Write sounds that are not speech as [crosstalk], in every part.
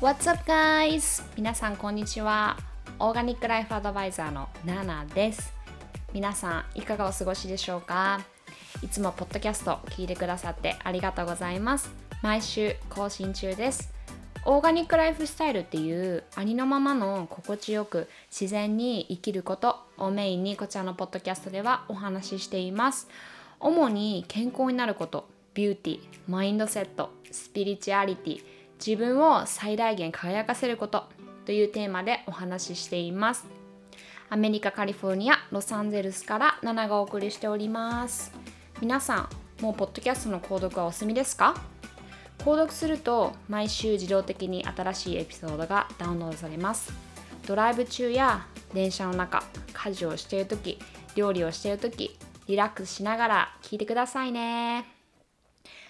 What's up guys? 皆さんこんにちは。オーガニックライフアドバイザーのナナです。皆さんいかがお過ごしでしょうか？いつもポッドキャスト聞いてくださってありがとうございます。毎週更新中です。オーガニックライフスタイルっていうありのままの心地よく自然に生きることをメインにこちらのポッドキャストではお話ししています。主に健康になること、ビューティー、マインドセット、スピリチュアリティ、自分を最大限輝かせることというテーマでお話ししています。アメリカカリフォルニアロサンゼルスからナナがお送りしております。皆さんもうポッドキャストの購読はお済みですか？購読すると毎週自動的に新しいエピソードがダウンロードされます。ドライブ中や電車の中家事をしている時料理をしている時リラックスしながら聞いてくださいね。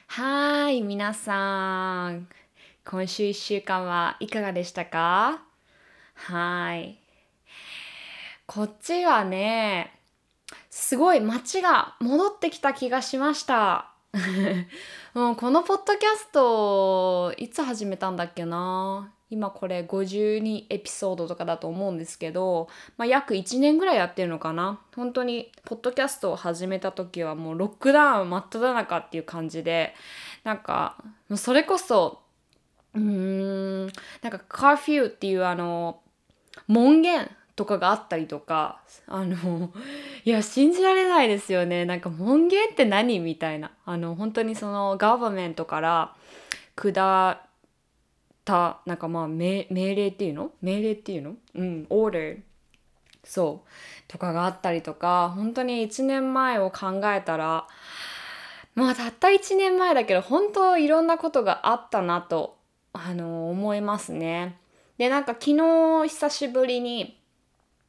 はい皆さん。今週1週間はいかがでしたか？はい。こっちはね、すごい街が戻ってきた気がしました。も [laughs] うこのポッドキャスト、いつ始めたんだっけな？今これ52エピソードとかだと思うんですけど、まあ、約1年ぐらいやってるのかな？本当にポッドキャストを始めた時はもうロックダウン真っ只中っていう感じでなんかそれこそうん。なんかカーフューっていうあの門限とかがあったりとかあのいや信じられないですよね。なんか門限って何みたいな。あの本当にそのガバメントから下ったなんかまあ命令っていうの？命令っていうの？うんオーダーそう。とかがあったりとか本当に1年前を考えたらまあたった1年前だけど本当いろんなことがあったなとあの思いますね。でなんか昨日久しぶりに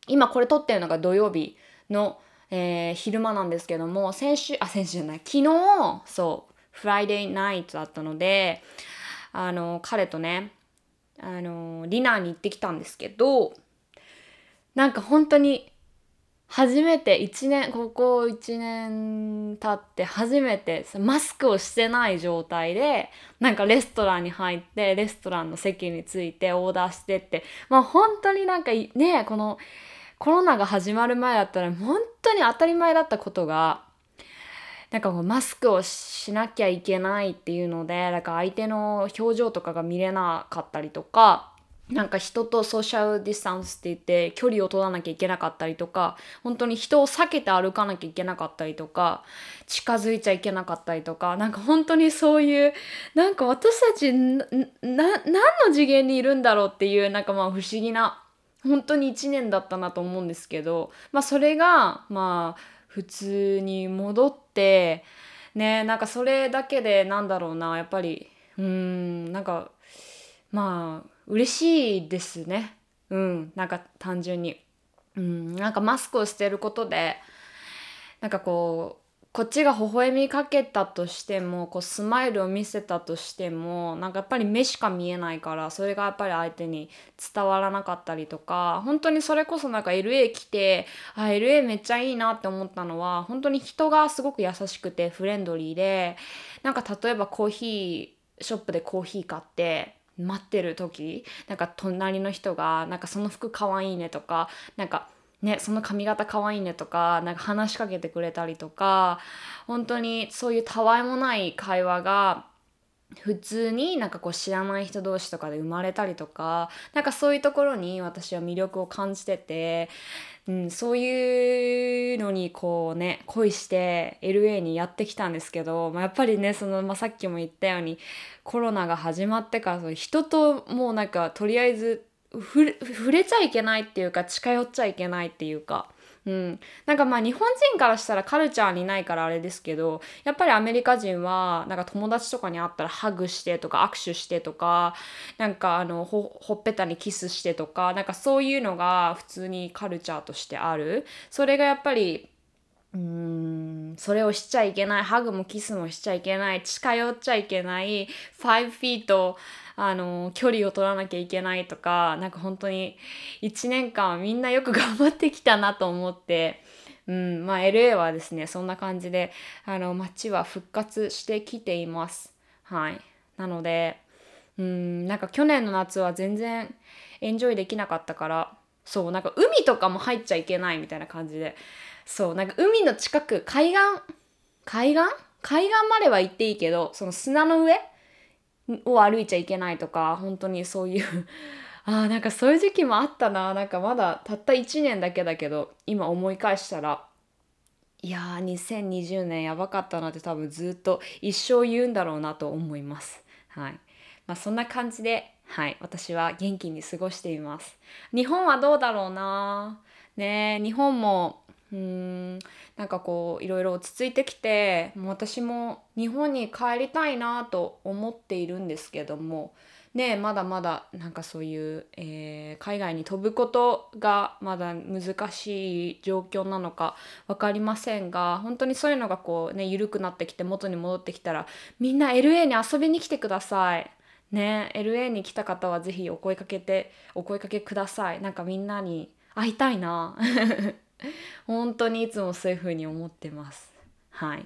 今これ撮ってるのが土曜日の、えー、昼間なんですけども先週あ先週じゃない昨日そうフライデーナイトだったのであの彼とねあのディナーに行ってきたんですけどなんか本当に初めて1年ここ1年経って初めてマスクをしてない状態でなんかレストランに入ってレストランの席についてオーダーしてってまあ本当になんかねこのコロナが始まる前だったら本当に当たり前だったことがなんかこうマスクをしなきゃいけないっていうのでなんか相手の表情とかが見れなかったりとかなんか人とソーシャルディスタンスって言って距離を取らなきゃいけなかったりとか本当に人を避けて歩かなきゃいけなかったりとか近づいちゃいけなかったりとかなんか本当にそういうなんか私たちな何の次元にいるんだろうっていうなんかまあ不思議な本当に1年だったなと思うんですけどまあそれがまあ普通に戻ってねなんかそれだけでなんだろうなやっぱりうんなんかまあ嬉しいですね。うん。なんか単純に。うん。なんかマスクをしてることでなんかこうこっちが微笑みかけたとしてもこうスマイルを見せたとしてもなんかやっぱり目しか見えないからそれがやっぱり相手に伝わらなかったりとか本当にそれこそなんか LA 来てあ LA めっちゃいいなって思ったのは本当に人がすごく優しくてフレンドリーでなんか例えばコーヒーショップでコーヒー買って待ってる時なんか隣の人がなんかその服かわいいねとかなんかねその髪型かわいいねとかなんか話しかけてくれたりとか本当にそういうたわいもない会話が普通になんかこう知らない人同士とかで生まれたりとかなんかそういうところに私は魅力を感じてて、うん、そういうのにこうね恋して LA にやってきたんですけど、まあ、やっぱりねその、まあ、さっきも言ったようにコロナが始まってからその人ともうなんかとりあえず触れちゃいけないっていうか近寄っちゃいけないっていうか。うん、なんかまあ日本人からしたらカルチャーにないからあれですけどやっぱりアメリカ人はなんか友達とかに会ったらハグしてとか握手してとかなんかあのほっぺたにキスしてとかなんかそういうのが普通にカルチャーとしてある。それがやっぱりうーんそれをしちゃいけないハグもキスもしちゃいけない近寄っちゃいけない5フィートあの距離を取らなきゃいけないとかなんか本当に1年間みんなよく頑張ってきたなと思って、うんまあ、LA はですねそんな感じであの街は復活してきています。はい、なのでうんなんか去年の夏は全然エンジョイできなかったからそうなんか海とかも入っちゃいけないみたいな感じでそうなんか海の近く海岸？海岸？海岸までは行っていいけどその砂の上？を歩いちゃいけないとか本当にそういう [laughs] あなんかそういう時期もあったな。なんかまだたった1年だけだけど今思い返したらいやー2020年やばかったなって多分ずっと一生言うんだろうなと思います。はい。まあそんな感じではい。私は元気に過ごしています。日本はどうだろうな。ね日本もうんなんかこういろいろ落ち着いてきてもう私も日本に帰りたいなと思っているんですけどもねまだまだなんかそういう、えー、海外に飛ぶことがまだ難しい状況なのか分かりませんが本当にそういうのがこうね緩くなってきて元に戻ってきたらみんな LA に遊びに来てください。ね LA に来た方は是非お声かけてお声かけください。なんかみんなに会いたいな。[laughs] 本当にいつもそういう風に思ってます。はい。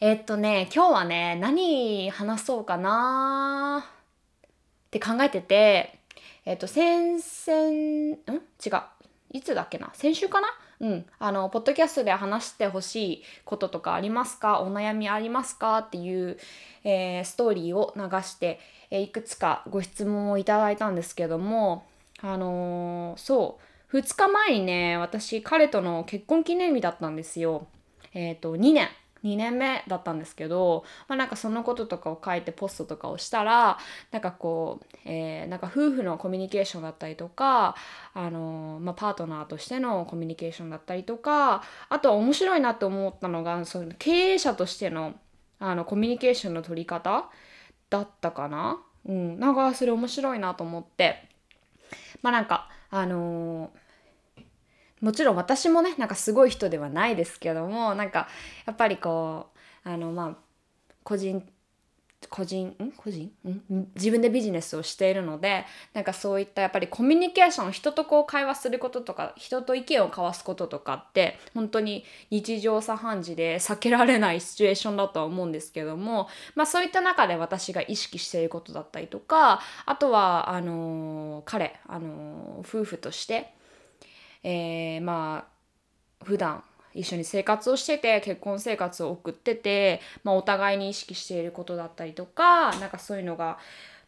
えっとね、今日はね、何話そうかなって考えてて、えっと、先々、ん？違う。いつだっけな？先週かな？うん。あの、ポッドキャストで話してほしいこととかありますか？お悩みありますか？っていう、えー、ストーリーを流して、えー、いくつかご質問をいただいたんですけども、あのー、そう。2日前にね、私、彼との結婚記念日だったんですよ。えっ、と、2年。2年目だったんですけど、まあ、なんかそのこととかを書いてポストとかをしたらなんかこう、えー、なんか夫婦のコミュニケーションだったりとか、あのまあ、パートナーとしてのコミュニケーションだったりとかあとは面白いなって思ったのがその経営者としてのあのコミュニケーションの取り方だったかな。うん、なんかそれ面白いなと思ってまあなんかあのーもちろん私もねなんかすごい人ではないですけどもなんかやっぱりこうあのまあ個人個人ん？個人？ん？自分でビジネスをしているのでなんかそういったやっぱりコミュニケーション人とこう会話することとか人と意見を交わすこととかって本当に日常茶飯事で避けられないシチュエーションだとは思うんですけども、まあ、そういった中で私が意識していることだったりとかあとはあのー、彼、あのー、夫婦としてえー、まあ普段一緒に生活をしてて結婚生活を送ってて、まあ、お互いに意識していることだったりとかなんかそういうのが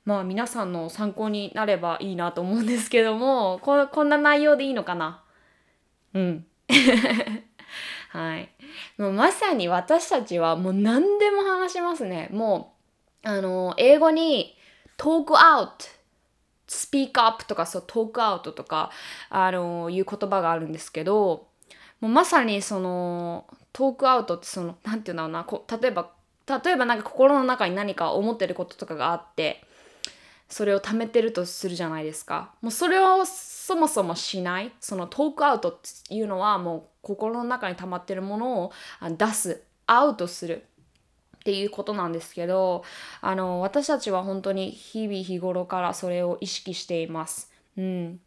まあ皆さんの参考になればいいなと思うんですけどもここんな内容でいいのかな？うん [laughs] はい。もうまさに私たちはもう何でも話しますね。もう、あの、英語にトークアウトスピークアップとかそうトークアウトとかあのいう言葉があるんですけどもうまさにそのトークアウトってその何て言うんだろうなこ例えば例えばなんか心の中に何か思ってることとかがあってそれを貯めてるとするじゃないですか。もうそれをそもそもしないそのトークアウトっていうのはもう心の中に溜まってるものを出すアウトする。っていうことなんですけどあの私たちは本当に日々日頃からそれを意識しています。うん、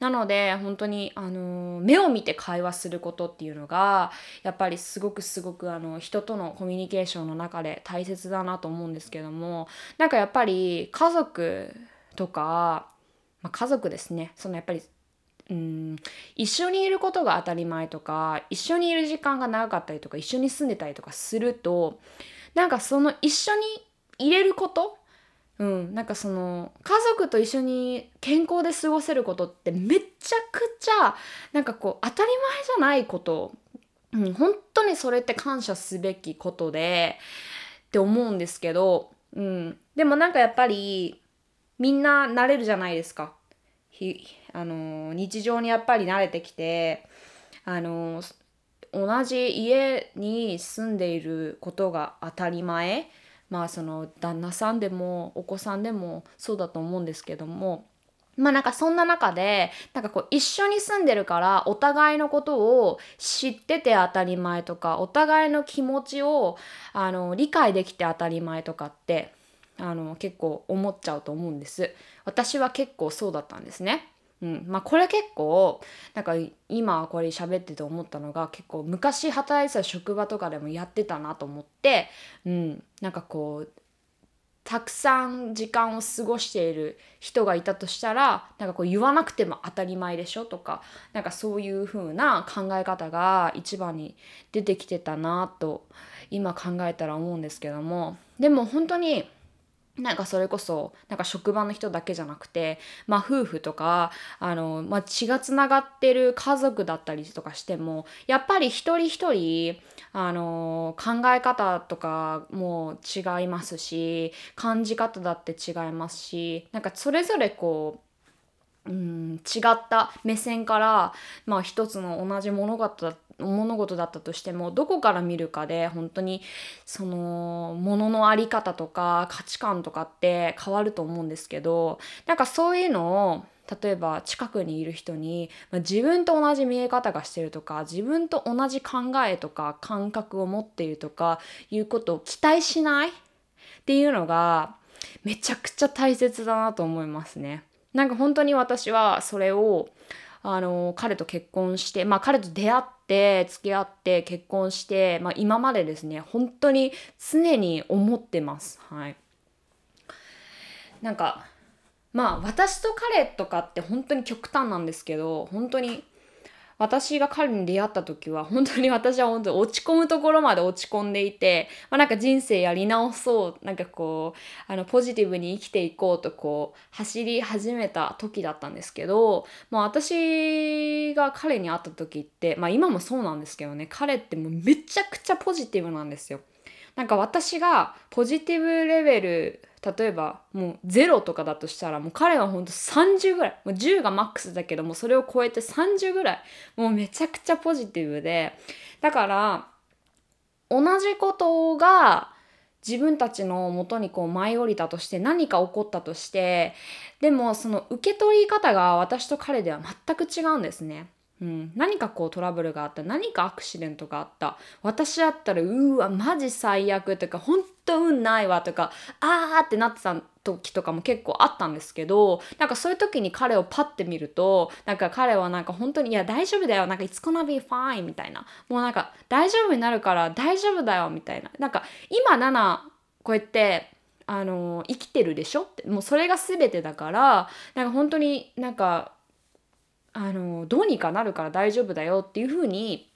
なので本当にあの目を見て会話することっていうのがやっぱりすごくすごくあの人とのコミュニケーションの中で大切だなと思うんですけどもなんかやっぱり家族とか、まあ、家族ですねそのやっぱりうん一緒にいることが当たり前とか一緒にいる時間が長かったりとか一緒に住んでたりとかするとなんかその一緒に入れること？うん、なんかその家族と一緒に健康で過ごせることってめちゃくちゃなんかこう当たり前じゃないこと、うん、本当にそれって感謝すべきことでって思うんですけど、うん、でもなんかやっぱりみんな慣れるじゃないですか。あの日常にやっぱり慣れてきてあの同じ家に住んでいることが当たり前まあその旦那さんでもお子さんでもそうだと思うんですけどもまあなんかそんな中でなんかこう一緒に住んでるからお互いのことを知ってて当たり前とかお互いの気持ちをあの理解できて当たり前とかってあの結構思っちゃうと思うんです。私は結構そうだったんですね。うん。まあ、これ結構なんか今これ喋ってて思ったのが結構昔働いてた職場とかでもやってたなと思って、うん、なんかこうたくさん時間を過ごしている人がいたとしたらなんかこう言わなくても当たり前でしょとかなんかそういう風な考え方が一番に出てきてたなと今考えたら思うんですけどもでも本当になんかそれこそなんか職場の人だけじゃなくて、まあ、夫婦とかあの、まあ、血がつながってる家族だったりとかしてもやっぱり一人一人あの考え方とかも違いますし感じ方だって違いますしなんかそれぞれこううん、違った目線から、まあ、一つの同じ物事だ物事だったとしてもどこから見るかで本当にその物の在り方とか価値観とかって変わると思うんですけどなんかそういうのを例えば近くにいる人に、まあ、自分と同じ見え方がしてるとか自分と同じ考えとか感覚を持っているとかいうことを期待しないっていうのがめちゃくちゃ大切だなと思いますね。なんか本当に私はそれをあの彼と結婚してまあ彼と出会って付き合って結婚して、まあ、今までですね本当に常に思ってます。はい。なんかまあ私と彼とかって本当に極端なんですけど本当に私が彼に出会った時は本当に私は本当に落ち込むところまで落ち込んでいて、まあ、なんか人生やり直そうなんかこうあのポジティブに生きていこうとこう走り始めた時だったんですけど、まあ、私が彼に会った時ってまあ今もそうなんですけどね彼ってもうめちゃくちゃポジティブなんですよ。なんか私がポジティブレベル例えばもう0とかだとしたらもう彼はほんと30ぐらいもう10がマックスだけどもそれを超えて30ぐらいもうめちゃくちゃポジティブでだから同じことが自分たちのもとにこう舞い降りたとして何か起こったとしてでもその受け取り方が私と彼では全く違うんですね。うん、何かこうトラブルがあった。何かアクシデントがあった。私だったらうわマジ最悪とか本当運ないわとかあーってなってた時とかも結構あったんですけどなんかそういう時に彼をパッて見るとなんか彼はなんか本当にいや大丈夫だよ。なんか It's gonna be fine みたいな。もうなんか大丈夫になるから大丈夫だよみたいな。なんか今7こうやってあの生きてるでしょって。もうそれが全てだからなんか本当になんかあのどうにかなるから大丈夫だよっていうふうに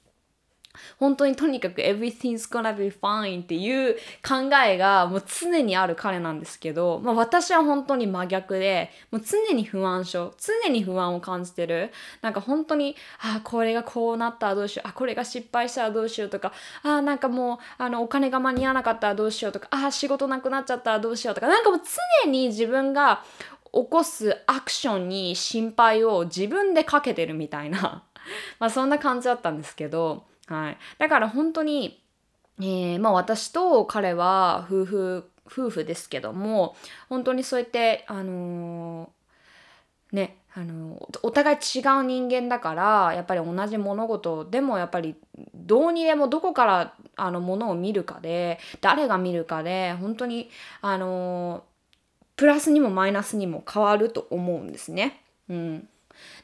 本当にとにかく everything's gonna be fine っていう考えがもう常にある彼なんですけど、まあ、私は本当に真逆でもう常に不安症常に不安を感じてる。なんか本当にあこれがこうなったらどうしようあこれが失敗したらどうしようとかあなんかもうあのお金が間に合わなかったらどうしようとかあ仕事なくなっちゃったらどうしようとかなんかもう常に自分が起こすアクションに心配を自分でかけてるみたいな。[laughs] まあそんな感じだったんですけど、はい、だから本当に、えー、まあ私と彼は夫婦夫婦ですけども本当にそうやってあのー、ねあのお互い違う人間だからやっぱり同じ物事でもやっぱりどうにでもどこからあのものを見るかで誰が見るかで本当にあのプラスにもマイナスにも変わると思うんですね。うん。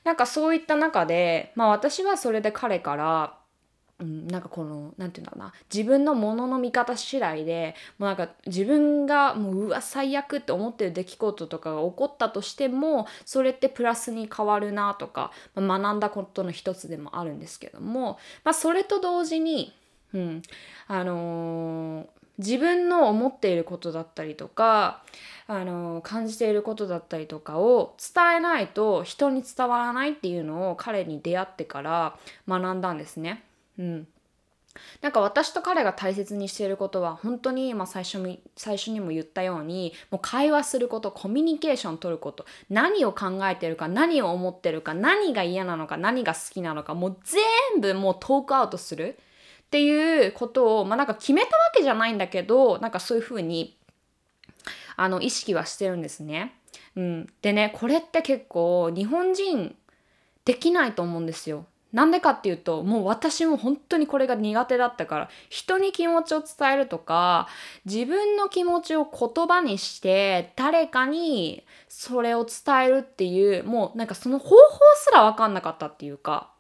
なんかそういった中で、まあ私はそれで彼から、うん、なんかこの何て言うんだろうな自分のものの見方次第でもうなんか自分がもううわ最悪って思ってる出来事とかが起こったとしてもそれってプラスに変わるなとか、まあ、学んだことの一つでもあるんですけども、まあ、それと同時に、うん、あのー、自分の思っていることだったりとかあの感じていることだったりとかを伝えないと人に伝わらないっていうのを彼に出会ってから学んだんですね。うん、なんか私と彼が大切にしていることは本当に今最初に最初にも言ったようにもう会話することコミュニケーション取ること何を考えてるか何を思ってるか何が嫌なのか何が好きなのかもう全部もうトークアウトするっていうことをまあなんか決めたわけじゃないんだけどなんかそういうふうにあの意識はしてるんですね。うん、でねこれって結構日本人できないと思うんですよ。なんでかっていうともう私も本当にこれが苦手だったから人に気持ちを伝えるとか自分の気持ちを言葉にして誰かにそれを伝えるっていうもうなんかその方法すら分かんなかったっていうか、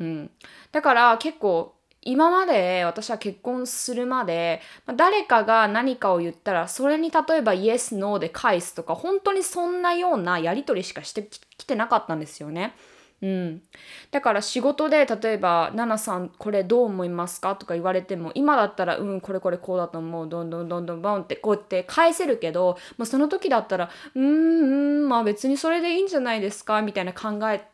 うん、だから結構今まで私は結婚するまで誰かが何かを言ったらそれに例えばイエス・ノーで返すとか本当にそんなようなやり取りしかしてきてなかったんですよね。うん、だから仕事で例えば「ナナさんこれどう思いますか?」とか言われても今だったら「うんこれこれこうだと思うどんどんどんどんボン」ってこうやって返せるけど、まあ、その時だったら「うんうんまあ別にそれでいいんじゃないですか」みたいな考え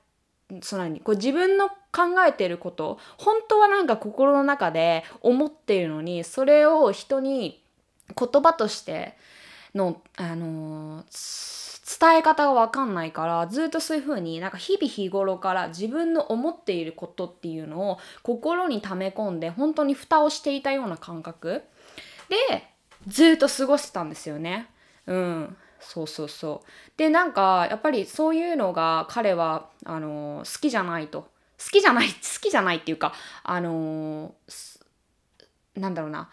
そのにこう自分の考えてること本当はなんか心の中で思っているのにそれを人に言葉としての、あの、伝え方が分かんないからずっとそういう風になんか日々日頃から自分の思っていることっていうのを心に溜め込んで本当に蓋をしていたような感覚でずっと過ごしてたんですよね。うん、そうそうそう。でなんかやっぱりそういうのが彼はあの好きじゃないと。好きじゃない [laughs] 好きじゃないっていうかあのなんだろうな。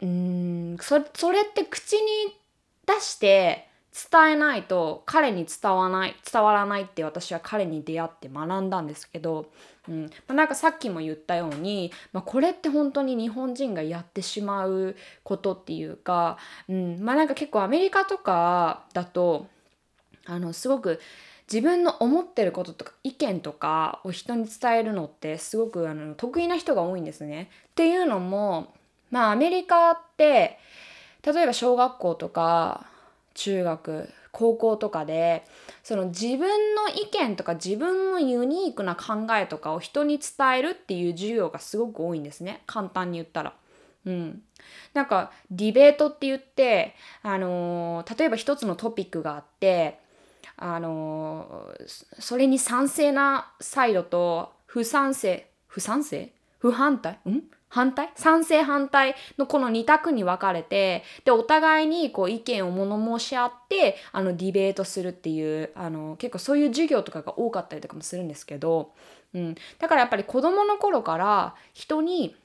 うんそそれって口に出して伝えないと彼に伝わない伝わらないって私は彼に出会って学んだんですけど、うん。まあ、なんかさっきも言ったように、まあ、これって本当に日本人がやってしまうことっていうか、うん。まあ、なんか結構アメリカとかだとあのすごく自分の思ってることとか意見とかを人に伝えるのってすごくあの得意な人が多いんですね。っていうのもまあアメリカって例えば小学校とか中学高校とかでその自分の意見とか自分のユニークな考えとかを人に伝えるっていう授業がすごく多いんですね簡単に言ったら。うん、なんかディベートって言って、あのー、例えば一つのトピックがあって、あの、それに賛成なサイドと不賛成不賛成？不反対？ん？反対？賛成反対のこの2択に分かれてでお互いにこう意見を物申し合ってあのディベートするっていうあの結構そういう授業とかが多かったりとかもするんですけど、うん、だからやっぱり子どもの頃から人に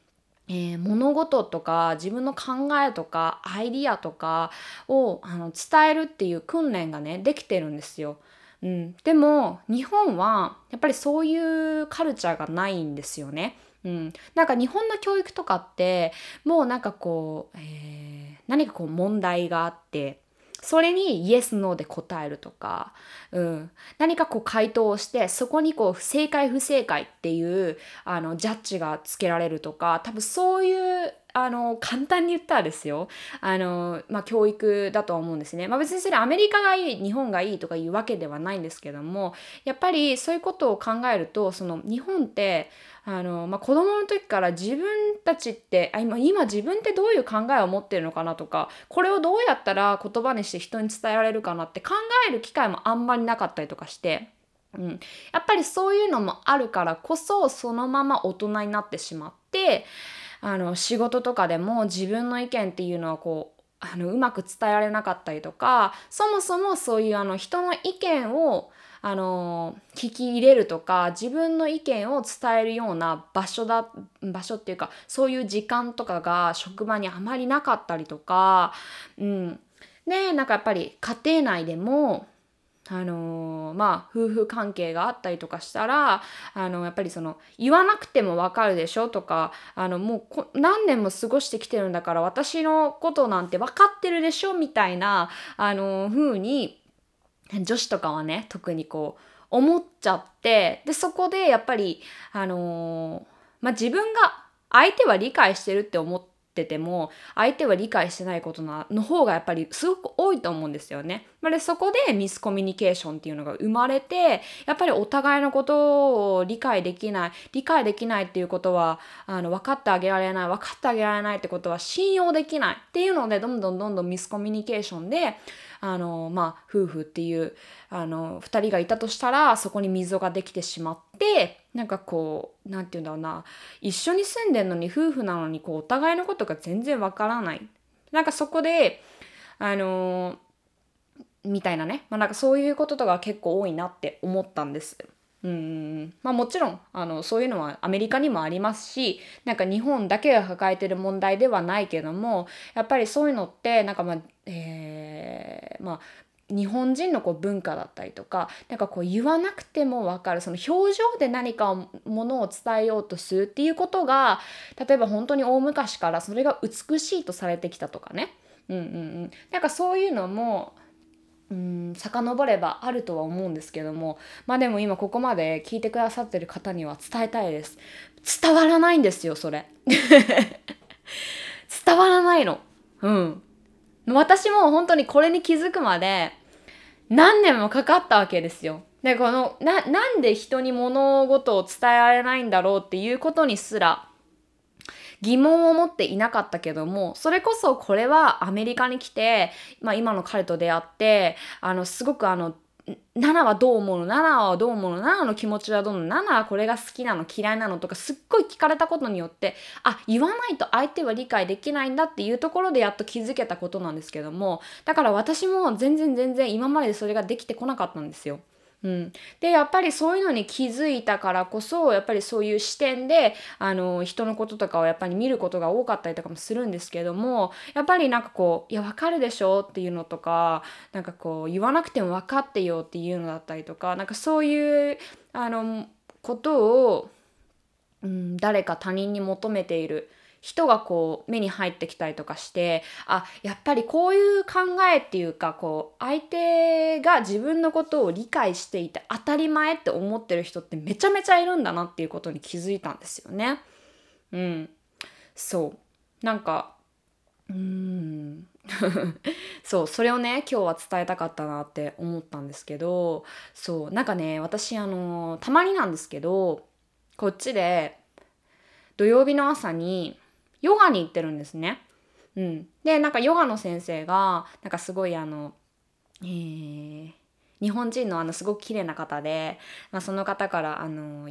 えー、物事とか自分の考えとかアイディアとかをあの伝えるっていう訓練がねできてるんですよ。うん、でも日本はやっぱりそういうカルチャーがないんですよね。うん、なんか日本の教育とかってもうなんかこう、えー、何かこう問題があってそれにイエス・ノーで答えるとか、うん、何かこう回答をしてそこにこう正解不正解っていうあのジャッジがつけられるとか多分そういうあの簡単に言ったらですよ。あの、まあ、教育だと思うんですね、まあ、別にそれアメリカがいい日本がいいとかいうわけではないんですけどもやっぱりそういうことを考えるとその日本ってあの、まあ、子供の時から自分たちってあ今今自分ってどういう考えを持ってるのかなとかこれをどうやったら言葉にして人に伝えられるかなって考える機会もあんまりなかったりとかして。うん、やっぱりそういうのもあるからこそそのまま大人になってしまってあの仕事とかでも自分の意見っていうのはこうあのうまく伝えられなかったりとかそもそもそういうあの人の意見をあの聞き入れるとか自分の意見を伝えるような場所だ場所っていうかそういう時間とかが職場にあまりなかったりとか、うん、でなんかやっぱり家庭内でもあの、まあ夫婦関係があったりとかしたらあのやっぱりその言わなくてもわかるでしょとかあのもう何年も過ごしてきてるんだから私のことなんて分かってるでしょみたいなあの風に女子とかはね特にこう思っちゃってでそこでやっぱりあのー、まあ自分が相手は理解してるって思ってても相手は理解してないことの方がやっぱりすごく多いと思うんですよね。まあでそこでミスコミュニケーションっていうのが生まれてやっぱりお互いのことを理解できない理解できないっていうことはあの分かってあげられない分かってあげられないってことは信用できないっていうのでどんどんどんどんミスコミュニケーションであのまあ夫婦っていうあの2人がいたとしたらそこに溝ができてしまってなんかこう何て言うんだろうな。一緒に住んでんのに夫婦なのにこうお互いのことが全然わからない。なんかそこであのみたいなね、まあ、なんかそういうこととか結構多いなって思ったんです。うんまあ、もちろんあのそういうのはアメリカにもありますしなんか日本だけが抱えてる問題ではないけどもやっぱりそういうのってなんかまあ、えー、まあ日本人のこう文化だったりとかなんかこう言わなくても分かるその表情で何かものを伝えようとするっていうことが例えば本当に大昔からそれが美しいとされてきたとかね、うんうんうん、なんかそういうのもうん遡ればあるとは思うんですけどもまあでも今ここまで聞いてくださってる方には伝えたいです。伝わらないんですよそれ。[laughs] 伝わらないの。うん。私も本当にこれに気づくまで何年もかかったわけですよ。でこのななんで人に物事を伝えられないんだろうっていうことにすら疑問を持っていなかったけどもそれこそこれはアメリカに来て、まあ、今の彼と出会ってあのすごくあの7はどう思うの ?7 はどう思うの ?7 の気持ちはどうなの ?7 はこれが好きなの？嫌いなの？とかすっごい聞かれたことによってあ言わないと相手は理解できないんだっていうところでやっと気づけたことなんですけどもだから私も全然全然今までそれができてこなかったんですよ。うん、でやっぱりそういうのに気づいたからこそやっぱりそういう視点であの人のこととかをやっぱり見ることが多かったりとかもするんですけどもやっぱりなんかこう「いやわかるでしょ」っていうのとかなんかこう言わなくても分かってよっていうのだったりとかなんかそういうあのことを、うん、誰か他人に求めている。人がこう目に入ってきたりとかしてあやっぱりこういう考えっていうかこう相手が自分のことを理解していて当たり前って思ってる人ってめちゃめちゃいるんだなっていうことに気づいたんですよね。うん、そう。なんかうーん。[laughs] そうそれをね今日は伝えたかったなって思ったんですけどそう。なんかね私あのたまになんですけどこっちで土曜日の朝にヨガに行ってるんですね。うん、でなんかヨガの先生がなんかすごいあの、えー、日本人のあのすごく綺麗な方で、まあ、その方からあの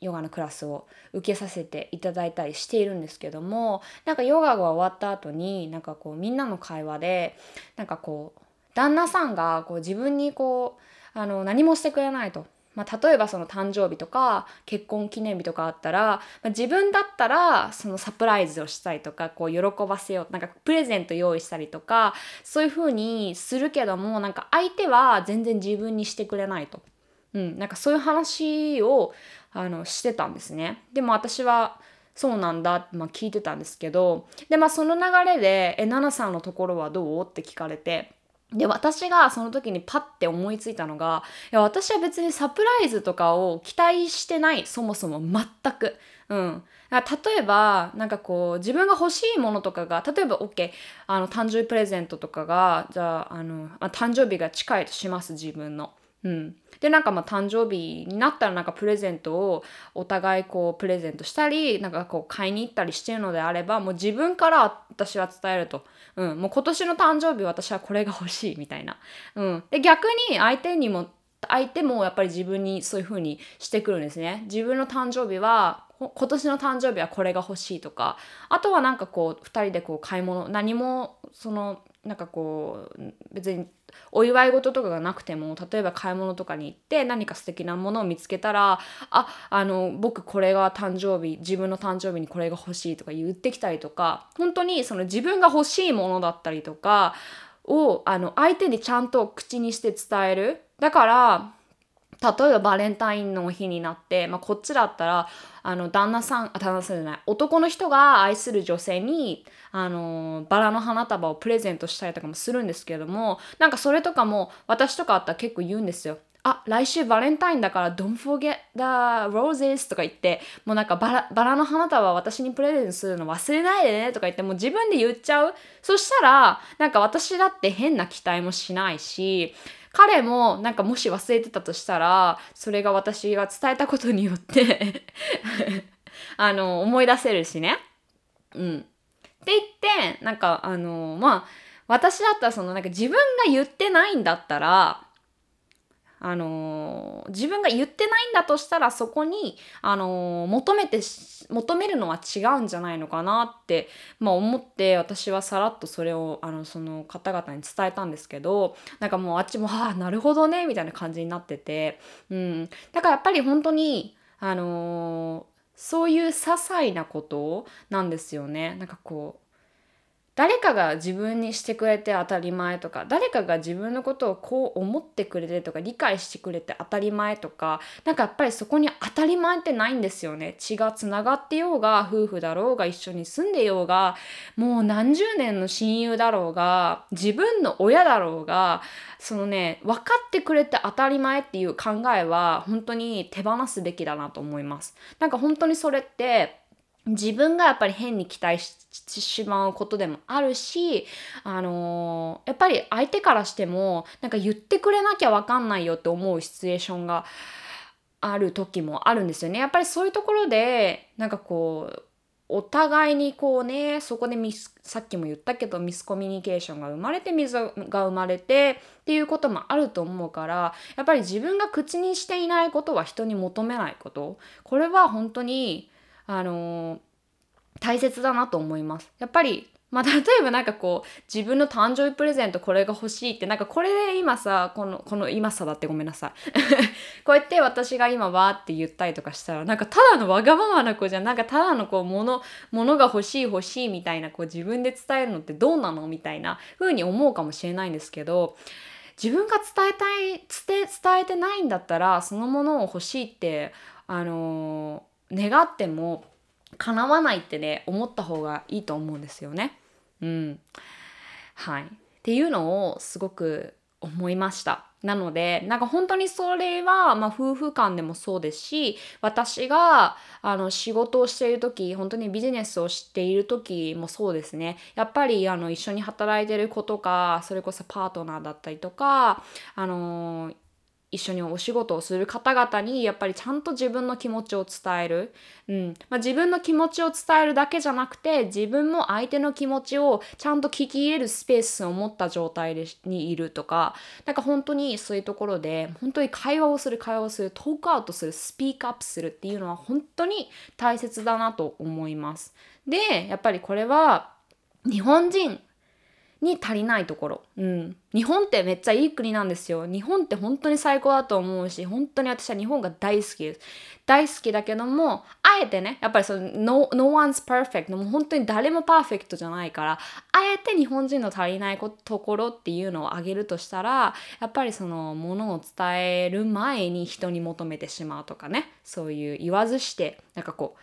ヨガのクラスを受けさせていただいたりしているんですけどもなんかヨガが終わった後になんかこうみんなの会話でなんかこう旦那さんがこう自分にこうあの何もしてくれないとまあ、例えばその誕生日とか結婚記念日とかあったら、まあ、自分だったらそのサプライズをしたりとかこう喜ばせようなんかプレゼント用意したりとかそういう風にするけどもなんか相手は全然自分にしてくれないと、うん、なんかそういう話をあのしてたんですね。でも私はそうなんだって、まあ、聞いてたんですけどでまあその流れで「えナナさんのところはどう?」って聞かれて。で私がその時にパッて思いついたのがいや私は別にサプライズとかを期待してないそもそも全く。うん、例えばなんかこう自分が欲しいものとかが例えば OK あの誕生日プレゼントとかがじゃああのあ誕生日が近いとします自分の。うん、でなんかまあ誕生日になったらなんかプレゼントをお互いこうプレゼントしたりなんかこう買いに行ったりしてるのであればもう自分から私は伝えると、うん、もう今年の誕生日私はこれが欲しいみたいな、うん、で逆に相手にも相手もやっぱり自分にそういう風にしてくるんですね。自分の誕生日は今年の誕生日はこれが欲しいとか。あとはなんかこう2人でこう買い物何もそのなんかこう別にお祝い事とかがなくても例えば買い物とかに行って何か素敵なものを見つけたらああの僕これが誕生日自分の誕生日にこれが欲しいとか言ってきたりとか本当にその自分が欲しいものだったりとかをあの相手にちゃんと口にして伝える。だから例えばバレンタインの日になって、まあ、こっちだったらあの旦那さんあ旦那さんじゃない男の人が愛する女性にあのバラの花束をプレゼントしたりとかもするんですけどもなんかそれとかも私とかあったら結構言うんですよ。あ、来週バレンタインだから Don't forget the roses とか言って、もうなんかバラバラの花束私にプレゼントするの忘れないでねとか言って、もう自分で言っちゃう。そしたら、なんか私だって変な期待もしないし、彼もなんかもし忘れてたとしたらそれが私が伝えたことによって [laughs] あの思い出せるしね。うん。って言ってなんかあのまあ私だったらそのなんか自分が言ってないんだったらあの、自分が言ってないんだとしたらそこに、あの、求めて求めるのは違うんじゃないのかなって、まあ、思って私はさらっとそれをあのその方々に伝えたんですけどなんかもうあっちも「ああなるほどね」みたいな感じになってて、うん、だからやっぱり本当にあの、そういう些細なことなんですよね。なんかこう誰かが自分にしてくれて当たり前とか誰かが自分のことをこう思ってくれてとか理解してくれて当たり前とかなんかやっぱりそこに当たり前ってないんですよね。血がつながってようが夫婦だろうが一緒に住んでようがもう何十年の親友だろうが自分の親だろうがそのね分かってくれて当たり前っていう考えは本当に手放すべきだなと思います。なんか本当にそれって自分がやっぱり変に期待してしまうことでもあるし、あのー、やっぱり相手からしてもなんか言ってくれなきゃ分かんないよって思うシチュエーションがある時もあるんですよね。やっぱりそういうところでなんかこうお互いにこうねそこでミスさっきも言ったけどミスコミュニケーションが生まれて水が生まれてっていうこともあると思うからやっぱり自分が口にしていないことは人に求めないことこれは本当にあのー、大切だなと思います。やっぱりまあ、[laughs] 例えばなんかこう自分の誕生日プレゼントこれが欲しいってなんかこれで今さこのこの今さだってごめんなさい [laughs] こうやって私が今わーって言ったりとかしたらなんかただのわがままな子じゃんなんかただのこう物物が欲しい欲しいみたいなこう自分で伝えるのってどうなのみたいな風に思うかもしれないんですけど自分が伝えたい伝えてないんだったらそのものを欲しいってあのー願っても叶わないってね思った方がいいと思うんですよね。うん、はいっていうのをすごく思いました。なのでなんか本当にそれは、まあ、夫婦間でもそうですし私があの仕事をしている時本当にビジネスをしている時もそうですねやっぱりあの一緒に働いてる子とかそれこそパートナーだったりとかあの一緒にお仕事をする方々にやっぱりちゃんと自分の気持ちを伝える、うんまあ、自分の気持ちを伝えるだけじゃなくて自分も相手の気持ちをちゃんと聞き入れるスペースを持った状態でにいるとかなんか本当にそういうところで本当に会話をする会話をするトークアウトするスピークアップするっていうのは本当に大切だなと思います。でやっぱりこれは日本人に足りないところ。うん。日本ってめっちゃいい国なんですよ。日本って本当に最高だと思うし、本当に私は日本が大好きです。大好きだけども、あえてね、やっぱりその no, no one's perfect もう本当に誰もパーフェクトじゃないから、あえて日本人の足りないところっていうのを挙げるとしたら、やっぱりそのものを伝える前に人に求めてしまうとかね、そういう言わずして、なんかこ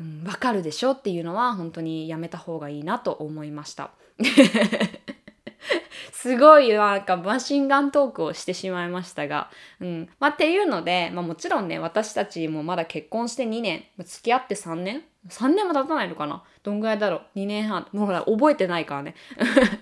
う、うん、分かるでしょっていうのは本当にやめた方がいいなと思いました。[laughs] すごいなんかマシンガントークをしてしまいましたが、うん。まあ、っていうので、まあ、もちろんね、私たちもまだ結婚して2年、付き合って3年 ?3 年も経たないのかな？どんぐらいだろう ?2 年半。もうほら覚えてないからね。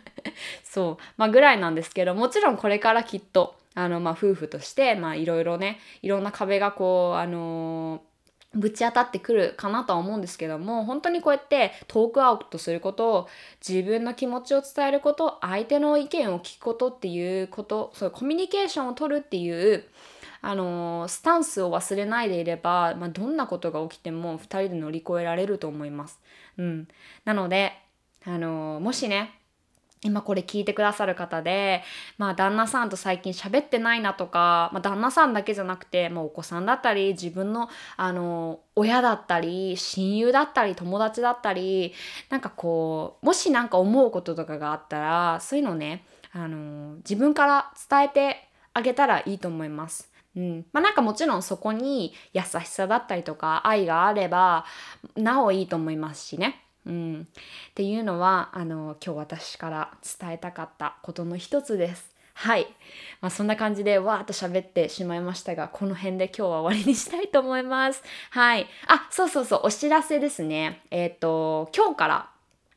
[laughs] そう。まあ、ぐらいなんですけど、もちろんこれからきっと、あの、まあ、夫婦として、まあ、いろいろね、いろんな壁がこう、あのーぶち当たってくるかなとは思うんですけども本当にこうやってトークアウトすること自分の気持ちを伝えること相手の意見を聞くことっていうことそうコミュニケーションを取るっていうあのスタンスを忘れないでいれば、まあ、どんなことが起きても2人で乗り越えられると思います。うん、なのであのもしね今これ聞いてくださる方で、まあ旦那さんと最近喋ってないなとか、まあ旦那さんだけじゃなくて、まあお子さんだったり、自分のあの、親だったり、親友だったり、友達だったり、なんかこう、もしなんか思うこととかがあったら、そういうのね、あの、自分から伝えてあげたらいいと思います。うん、まあなんかもちろんそこに優しさだったりとか愛があればなおいいと思いますしね。うん、っていうのはあの今日私から伝えたかったことの一つです。はい。まあ、そんな感じでわーっと喋ってしまいましたが、この辺で今日は終わりにしたいと思います。はい。あ、そうそうそう、お知らせですね。えっ、ー、と、今日から、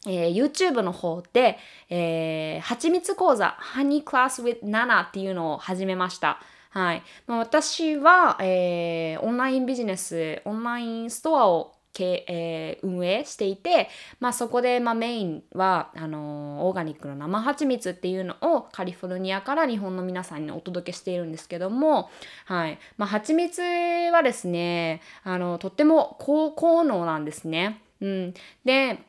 えー、YouTube の方で、えー、蜂蜜講座、Honey Class with Nana っていうのを始めました。はい。まあ、私は、えー、オンラインビジネス、オンラインストアをけ、えー、運営していて、まあ、そこで、まあ、メインはあのー、オーガニックの生蜂蜜っていうのをカリフォルニアから日本の皆さんにお届けしているんですけども、はいまあ、蜂蜜はですねあのとっても高効能なんですね。うん、で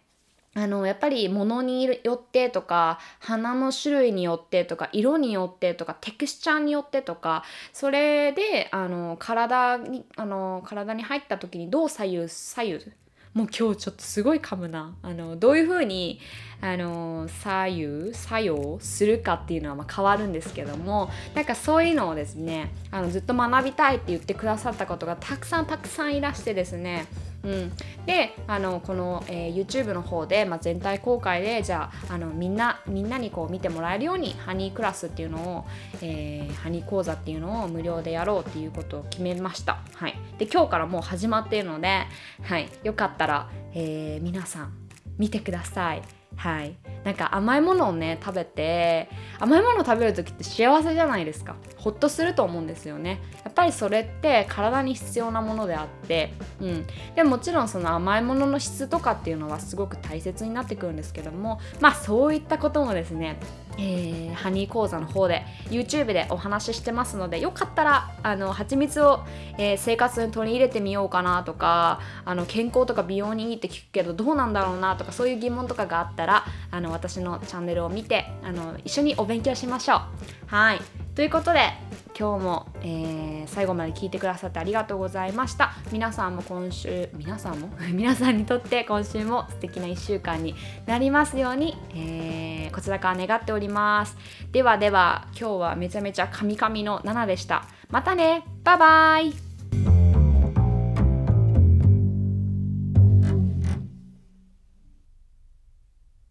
あのやっぱり物によってとか花の種類によってとか色によってとかテクスチャーによってとかそれであの体にあの体に入った時にどう左右左右？もう今日ちょっとすごい噛むな。あのどういうふうにあの左右作用するかっていうのはま変わるんですけどもなんかそういうのをですねあのずっと学びたいって言ってくださったことがたくさんたくさんいらしてですねうん、であのこの、えー、YouTube の方で、まあ、全体公開でじゃああのみんなみんなにこう見てもらえるようにハニークラスっていうのを、えー、ハニー講座っていうのを無料でやろうっていうことを決めました、はい、で今日からもう始まっているので、はい、よかったら、えー、皆さん見てください。はい。なんか甘いものをね食べて甘いものを食べる時って幸せじゃないですか。ほっとすると思うんですよね。やっぱりそれって体に必要なものであってうん。でもちろんその甘いものの質とかっていうのはすごく大切になってくるんですけどもまあそういったこともですねえー、ハニー講座の方で YouTube でお話ししてますのでよかったらあの蜂蜜を、えー、生活に取り入れてみようかなとかあの健康とか美容にいいって聞くけどどうなんだろうなとかそういう疑問とかがあったらあの私のチャンネルを見てあの一緒にお勉強しましょう。はいということで今日も、えー、最後まで聞いてくださってありがとうございました。皆さんも今週皆さんも？[laughs] 皆さんにとって今週も素敵な1週間になりますように、えー、こちらから願っております。ではでは今日はめちゃめちゃカミカミの7でした。またね。バイバイ。